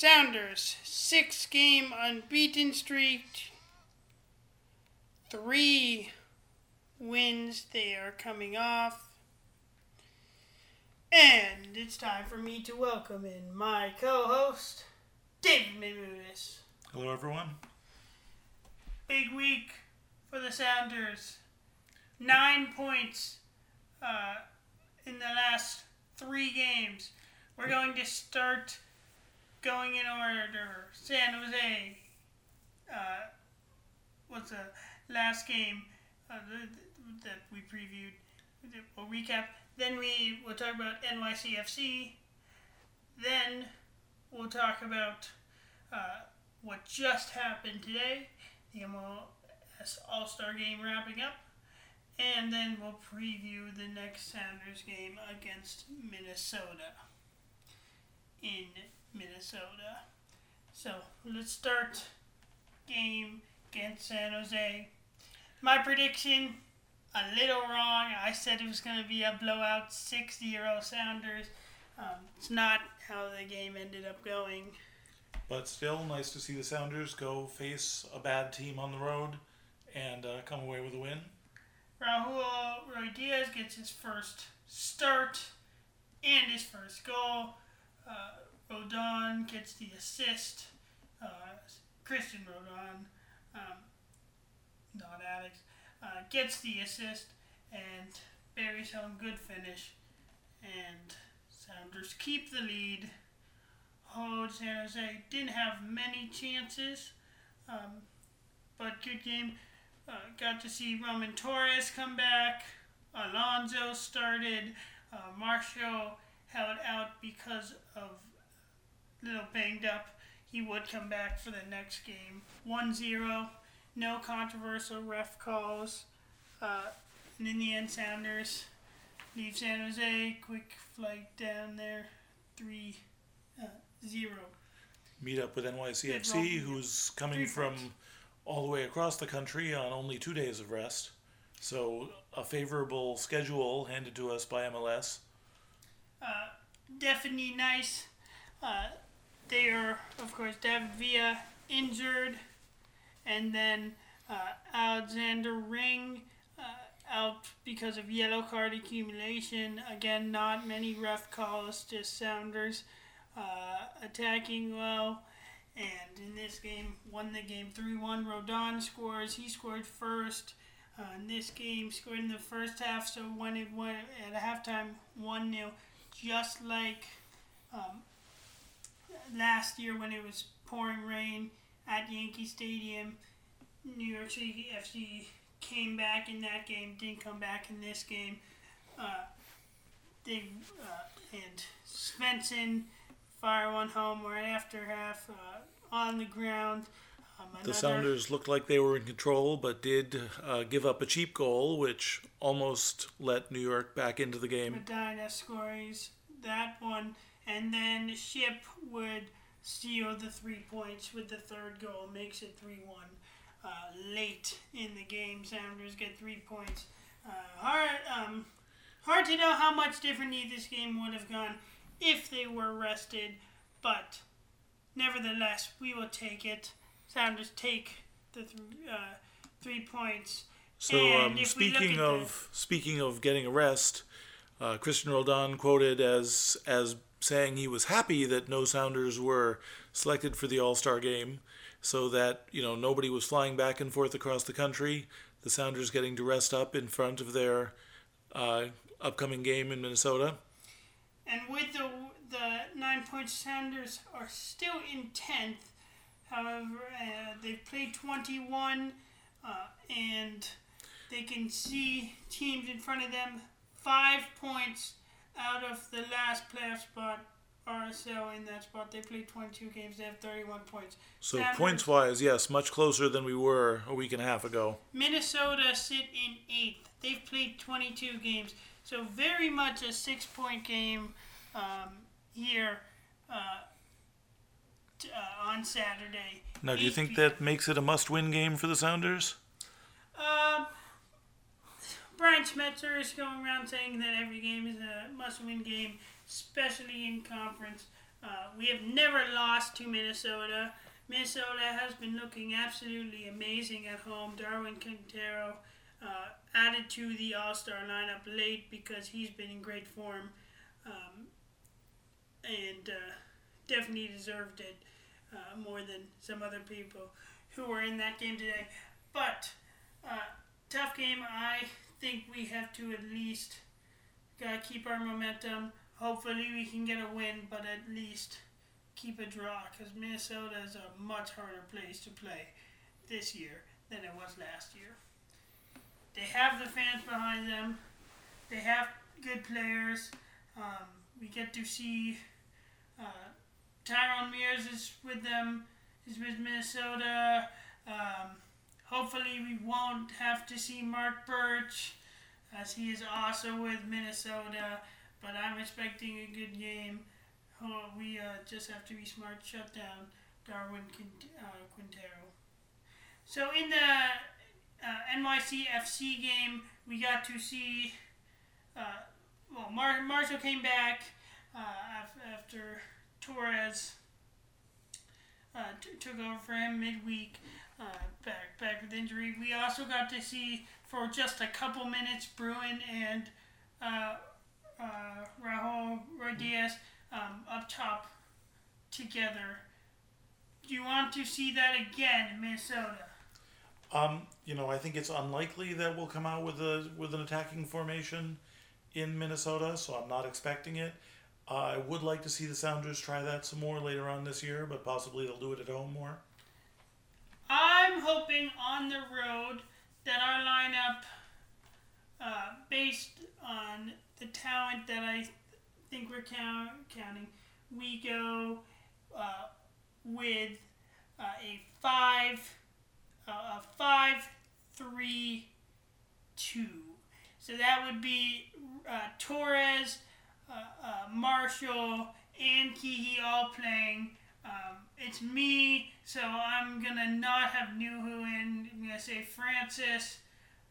Sounders, six game unbeaten streak. Three wins they are coming off. And it's time for me to welcome in my co host, David Maymudis. Hello, everyone. Big week for the Sounders. Nine points uh, in the last three games. We're going to start going in order. San Jose. Uh, what's the last game uh, that we previewed? We'll recap. Then we will talk about NYCFC. Then we'll talk about uh, what just happened today. The MLS All Star game wrapping up. And then we'll preview the next Sounders game against Minnesota in Minnesota. So let's start game against San Jose. My prediction, a little wrong. I said it was going to be a blowout 6 0 Sounders. Um, it's not how the game ended up going. But still, nice to see the Sounders go face a bad team on the road and uh, come away with a win. Raul Ruidiaz gets his first start and his first goal. Uh, Roldan gets the assist. Uh, Christian Roldan, um, not Alex, uh, gets the assist and buries home good finish. And Sounders keep the lead. Hold San Jose didn't have many chances, um, but good game. Uh, got to see Roman Torres come back. Alonso started. Uh, Marshall held out because of little banged up. He would come back for the next game. 1 0. No controversial ref calls. Uh, and in the end, Sounders leave San Jose. Quick flight down there. 3 uh, 0. Meet up with NYCFC, who's coming from all the way across the country on only two days of rest. So, a favorable schedule handed to us by MLS. Uh, definitely nice. Uh, they are, of course, David Villa injured, and then uh, Alexander Ring uh, out because of yellow card accumulation. Again, not many ref calls, just Sounders uh, attacking well. And in this game, won the game 3 1. Roldan scores. He scored first. Uh, in this game, scored in the first half, so won it won at halftime 1 0. Just like um, last year when it was pouring rain at Yankee Stadium, New York City FC came back in that game, didn't come back in this game. Uh, they uh, and Svensson fire one home right after half uh, on the ground. Um, the Sounders looked like they were in control, but did uh, give up a cheap goal, which almost let New York back into the game. Medina scores that one, and then Shipp would steal the three points with the third goal, makes it 3 1. Uh, late in the game, Sounders get three points. Uh, hard, um, hard to know how much differently this game would have gone if they were rested, but nevertheless, we will take it. Sounders take the th- uh, three points. So um, speaking of the... speaking of getting a rest, uh, Christian Roldan quoted as as saying he was happy that no Sounders were selected for the All Star game, so that you know nobody was flying back and forth across the country. The Sounders getting to rest up in front of their uh, upcoming game in Minnesota. And with the the nine point Sounders are still in tenth. However, uh, they've played twenty one, uh, and they can see teams in front of them five points out of the last playoff spot. RSL in that spot. They played 22 games. They have 31 points. So points wise, yes, much closer than we were a week and a half ago. Minnesota sit in eighth. They've played 22 games. So very much a six point game um, here uh, t- uh, on Saturday. Now, do you think that makes it a must win game for the Sounders? Brian Schmetzer is going around saying that every game is a must-win game, especially in conference. Uh, we have never lost to Minnesota. Minnesota has been looking absolutely amazing at home. Darwin Quintero uh, added to the All Star lineup late because he's been in great form um, and uh, definitely deserved it uh, more than some other people who were in that game today. But uh, tough game. I think we have to at least gotta keep our momentum. Hopefully, we can get a win, but at least keep a draw because Minnesota is a much harder place to play this year than it was last year. They have the fans behind them. They have good players. Um, we get to see uh, Tyrone Mears is with them. He's with Minnesota. Um, hopefully, we won't have to see Mark Burch, as he is also with Minnesota. But I'm expecting a good game. Oh, we uh, just have to be smart. Shut down Darwin Quint- uh, Quintero. So in the uh, NYCFC game, we got to see. Uh, well, Mar- Marshall came back uh, after Torres uh, t- took over for him midweek, uh, back back with injury. We also got to see for just a couple minutes Bruin and uh, uh, Raul Ruidíaz um, up top together. Do you want to see that again, in Minnesota? Um, you know, I think it's unlikely that we'll come out with a with an attacking formation in Minnesota, so I'm not expecting it. I would like to see the Sounders try that some more later on this year, but possibly they'll do it at home more. Hoping on the road that our lineup, uh, based on the talent that I think we're count, counting, we go uh, with uh, a five, a five, three, two. So that would be uh, Torres, uh, uh, Marshall, and Kiki all playing. Um, it's me, so I'm gonna not have Nouhou in. I'm gonna say Francis,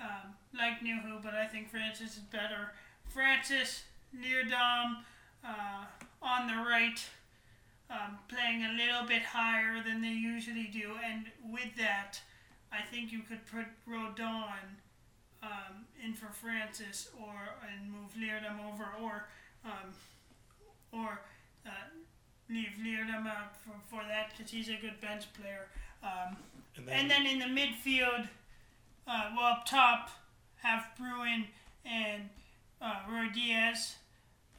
um, like Nouhou, but I think Francis is better. Francis, Leerdam uh, on the right, um, playing a little bit higher than they usually do, and with that, I think you could put Roldan um, in for Francis, or and move Leerdam over, or um, or uh, leave Leerdam out for, for that because he's a good bench player. Um, And and then in the midfield, uh, well, up top, have Bruin and uh, Ruidiaz.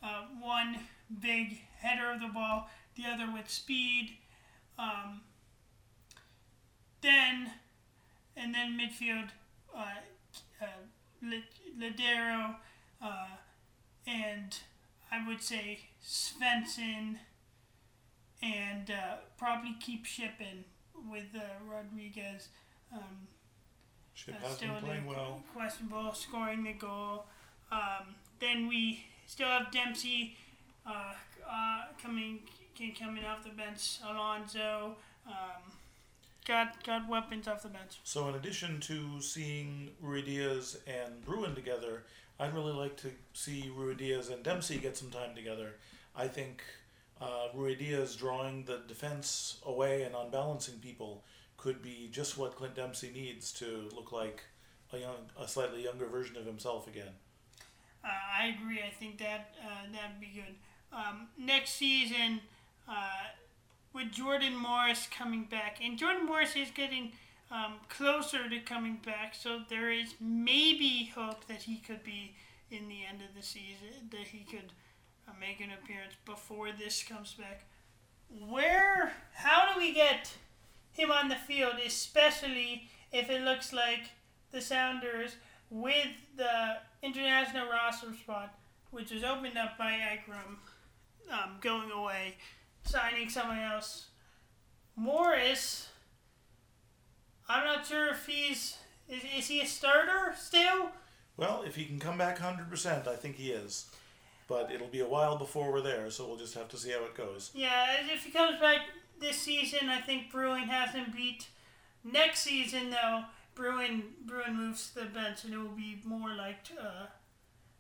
Uh, one big header of the ball, the other with speed. Um, then, and then midfield, uh, uh, Lodeiro, uh, and I would say Svensson, and uh, probably keep shipping with uh, Rodriguez. Um, Shipp has been playing well. questionable, scoring the goal. Um, then we still have Dempsey uh, uh, coming coming off the bench. Alonso um, got got weapons off the bench. So, in addition to seeing Ruidiaz and Bruin together, I'd really like to see Ruidiaz and Dempsey get some time together. I think uh, Diaz drawing the defense away and unbalancing people could be just what Clint Dempsey needs to look like a young, a slightly younger version of himself again. Uh, I agree. I think that uh, that'd be good. Um, next season, uh, with Jordan Morris coming back, and Jordan Morris is getting um, closer to coming back, so there is maybe hope that he could be in the end of the season, that he could make an appearance before this comes back. Where, how do we get him on the field, especially if it looks like the Sounders with the international roster spot, which was opened up by Eikrem, um, going away, signing someone else. Morris, I'm not sure if he's is, is he a starter still? Well, if he can come back 100%, I think he is. But it'll be a while before we're there, so we'll just have to see how it goes. Yeah, if he comes back this season, I think Bruin has him beat. Next season, though, Bruin Bruin moves to the bench, and it will be more like uh,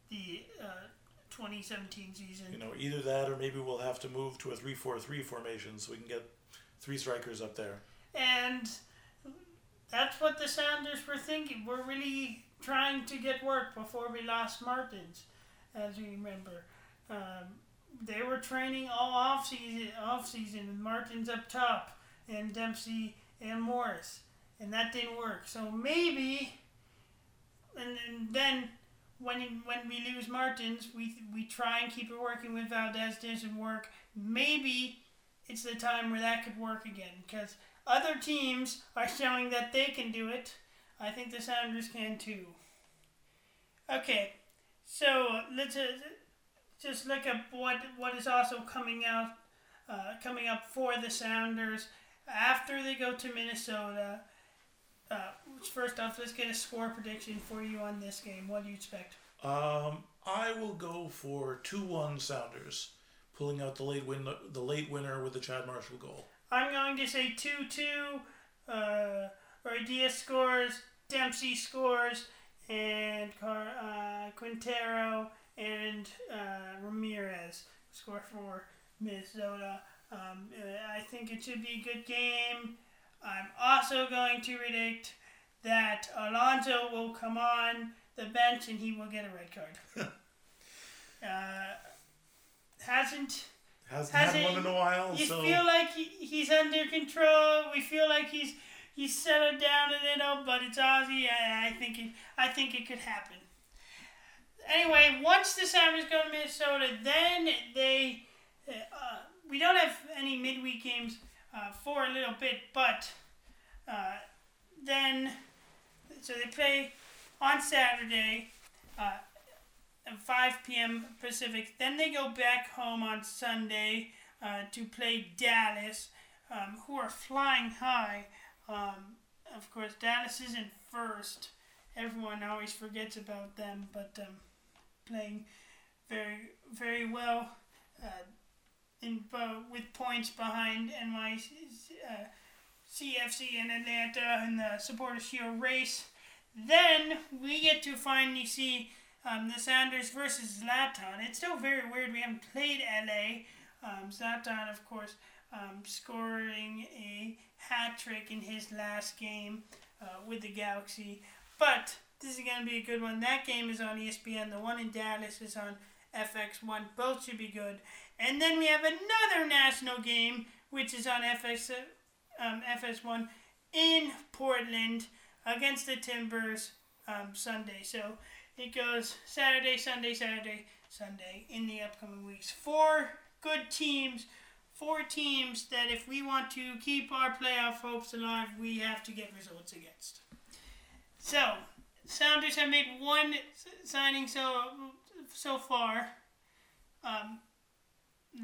the uh, 2017 season. You know, either that or maybe we'll have to move to a 3-4-3 formation so we can get three strikers up there. And that's what the Sounders were thinking. We're really trying to get work before we lost Martins, as you remember. Um, they were training all off season, off season with Martins up top and Dempsey and Morris, and that didn't work. So maybe, and, and then when when we lose Martins, we we try and keep it working with Valdez. Doesn't work. Maybe it's the time where that could work again because other teams are showing that they can do it. I think the Sounders can too. Okay, so let's uh, just look at what what is also coming out, uh, coming up for the Sounders after they go to Minnesota. Uh, first off, let's get a score prediction for you on this game. What do you expect? Um, I will go for two one Sounders, pulling out the late win the late winner with the Chad Marshall goal. I'm going to say two two. Uh, Diaz scores, Dempsey scores, and Car- uh, Quintero and uh, Ramirez score for Minnesota. Um, I think it should be a good game. I'm also going to predict that Alonso will come on the bench and he will get a red card. uh, hasn't hasn't, hasn't had one in a while. You so. feel like he, he's under control. We feel like he's he's settled down a little, but it's Ozzy. I, I think it, I think it could happen. Anyway, once the Sounders go to Minnesota, then they uh, we don't have any midweek games uh, for a little bit, but uh, then so they play on Saturday. Uh, at 5 p.m. Pacific. Then they go back home on Sunday uh, to play Dallas, um, who are flying high. Um, of course, Dallas isn't first. Everyone always forgets about them, but um, playing very, very well uh, in with points behind NYC, uh, CFC and Atlanta in the Supporters Shield race. Then we get to finally see um, the Sounders versus Zlatan. It's still very weird. We haven't played LA. Um, Zlatan, of course, um, scoring a hat trick in his last game uh, with the Galaxy. But this is going to be a good one. That game is on ESPN. The one in Dallas is on FX1. Both should be good. And then we have another national game, which is on FX, um, FS1 in Portland against the Timbers um, Sunday. So it goes Saturday, Sunday, Saturday, Sunday in the upcoming weeks. Four good teams, four teams that if we want to keep our playoff hopes alive, we have to get results against. So, Sounders have made one signing so so far. Um,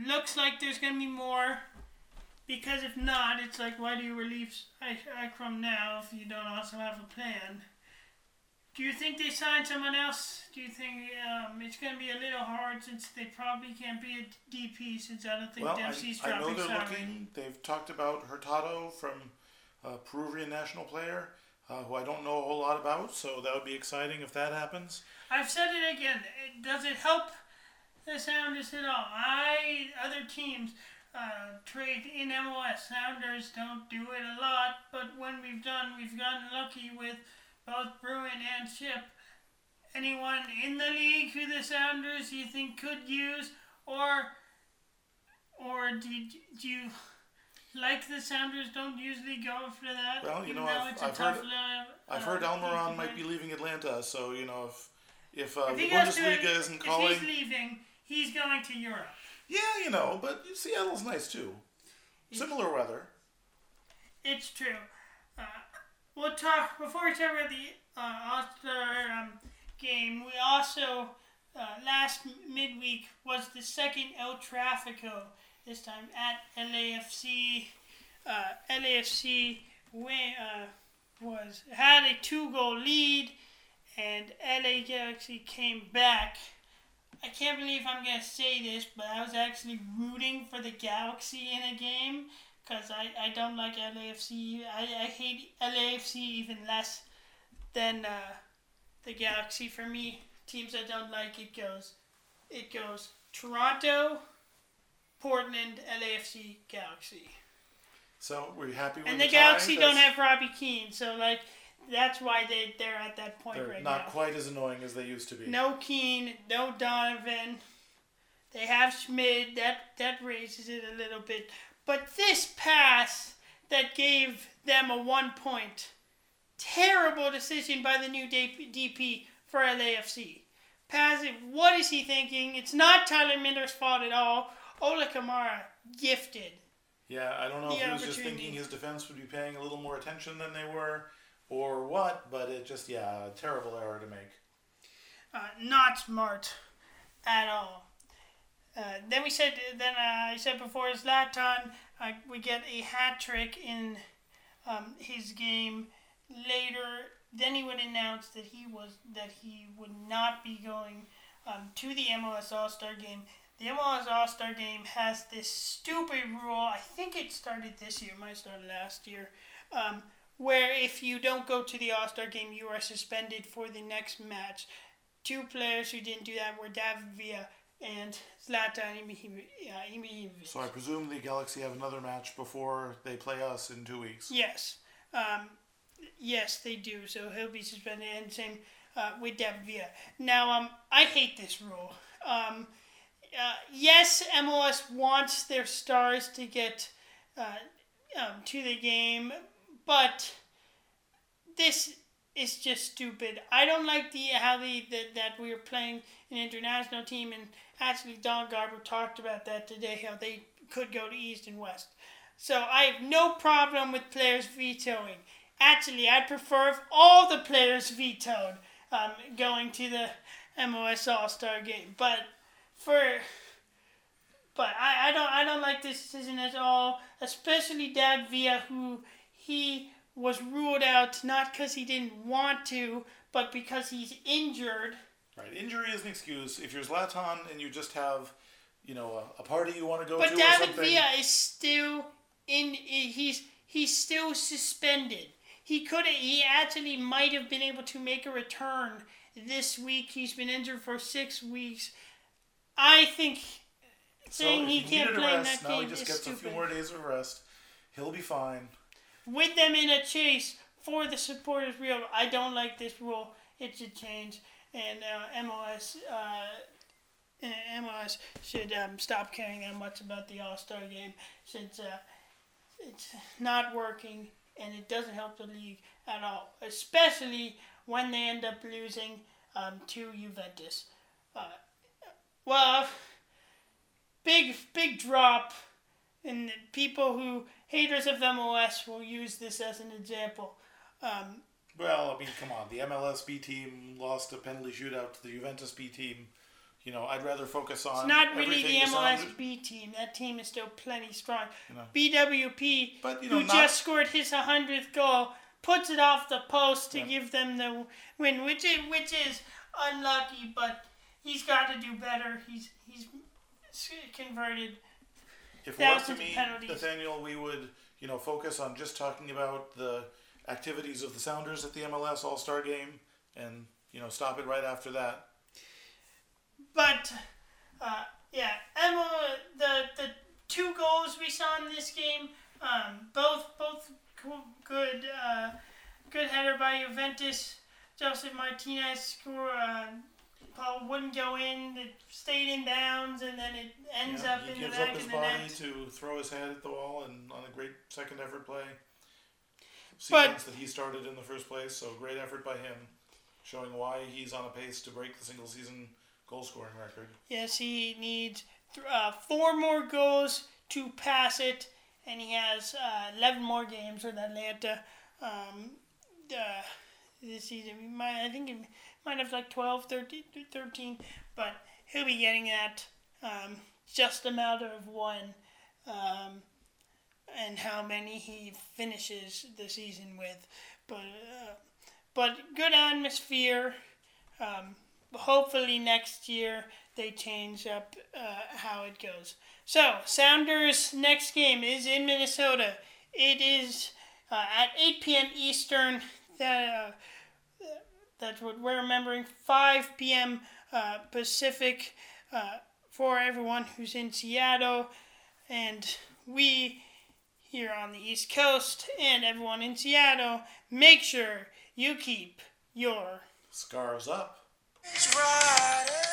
looks like there's going to be more. Because if not, it's like, why do you relieve Eikrem now if you don't also have a plan? Do you think they signed someone else? Do you think um, it's going to be a little hard since they probably can't be a DP since I don't think well, Dempsey's I, dropping I know they're looking. They've talked about Hurtado from a Peruvian national player, uh, who I don't know a whole lot about. So that would be exciting if that happens. I've said it again. Does it help the Sounders at all? I other teams. Uh, trade in MLS. Sounders don't do it a lot, but when we've done, we've gotten lucky with both Bruin and Shipp. Anyone in the league who the Sounders you think could use, or or do you, do you like the Sounders don't usually go for that? Well, you know, I've, I've heard, I've heard uh, Almiron might be leaving Atlanta, so you know if if, uh, the Bundesliga to, isn't calling, if he's leaving, he's going to Europe. Yeah, you know, but Seattle's nice too. Similar weather. It's true. We'll talk before we talk about the uh, um, game. We also uh, last midweek was the second El Tráfico. This time at LAFC. Uh, LAFC win, uh, was had a two-goal lead, and LA Galaxy came back. I can't believe I'm gonna say this, but I was actually rooting for the Galaxy in a game because I, I don't like LAFC. I, I hate LAFC even less than uh, the Galaxy for me. Teams I don't like, it goes, it goes Toronto, Portland, LAFC, Galaxy. So we're happy with And the, the Galaxy don't have Robbie Keane, so like that's why they they're at that point They're right not now. quite as annoying as they used to be. No Keane, no Donovan. They have Schmid. That that raises it a little bit. But this pass that gave them a one point, terrible decision by the new DP for LAFC. Pass. What is he thinking? It's not Tyler Miller's fault at all. Ola Kamara gifted. Yeah, I don't know if he was just thinking his defense would be paying a little more attention than they were, or what. But it just yeah, a terrible error to make. uh, not smart at all. Uh, then we said, then uh, I said before Zlatan, uh, we get a hat trick in um, his game later. Then he would announce that he was that he would not be going um, to the MLS All Star game. The MLS All Star game has this stupid rule. I think it started this year. Might have started last year. Um, where if you don't go to the All Star game, you are suspended for the next match. Two players who didn't do that were David Villa and Zlatan Ibrahimovic. So I presume the Galaxy have another match before they play us in two weeks. Yes. Um, yes, they do. So he'll be suspended, and same uh, with David Villa. Now, um, I hate this rule. Um, uh, yes, MLS wants their stars to get uh, um, to the game, but this is just stupid. I don't like the how the that, that we are playing an international team, and actually Don Garber talked about that today. How they could go to East and West. So I have no problem with players vetoing. Actually, I'd prefer if all the players vetoed um, going to the MLS All Star game. But for but I, I don't I don't like this decision at all, especially Dad Villa, who he was ruled out not because he didn't want to, but because he's injured. Right, injury is an excuse. If you're Zlatan and you just have, you know, a, a party you want to go But to or David something. Villa is still in. He's he's still suspended. He could he actually might have been able to make a return this week. He's been injured for six weeks. I think so saying if he he can't play in rest, that now he just is gets stupid. a few more days of rest. He'll be fine. With them in a chase for the supporters rule, I don't like this rule. It should change, and uh, MLS. Uh, uh, MLS should um, stop caring that much about the All Star game since uh, it's not working and it doesn't help the league at all, especially when they end up losing um, to Juventus. Uh, well, big big drop, and people who haters of MLS will use this as an example. Um, Well, I mean, come on. The MLS B team lost a penalty shootout to the Juventus B team. You know, I'd rather focus on. It's not really the MLS B team. That team is still plenty strong. know. BWP, But, you know, who not- just scored his 100th goal, puts it off the post to Yeah. give them the win, which is, which is unlucky, but he's got to do better. He's he's converted. If it were to me, penalties. Nathaniel, we would, you know, focus on just talking about the activities of the Sounders at the MLS All Star Game, and you know, stop it right after that. But uh, yeah, Emma, the the two goals we saw in this game, um, both both good uh, good header by Juventus. Josef Martinez score. Uh, Paul wouldn't go in. It stayed in bounds, and then it ends Yeah, up he in the gives back up his the body net. to throw his head at the wall, and on a great second effort play. Sequence that he started in the first place, so great effort by him, showing why he's on a pace to break the single season goal scoring record. Yes, he needs th- uh, four more goals to pass it, and he has uh, 11 more games with Atlanta um, uh, this season. We might, I think he might have like 12, 13, 13 but he'll be getting that um, just matter of one. Um, and how many he finishes the season with, but uh, but good atmosphere. Um, hopefully next year they change up uh, how it goes. So Sounders next game is in Minnesota. It is uh, at 8 p.m. Eastern. That uh, That's what we're remembering. 5 p.m. Uh, Pacific uh, for everyone who's in Seattle. And we here on the East Coast and everyone in Seattle, make sure you keep your Scars up. It's Friday.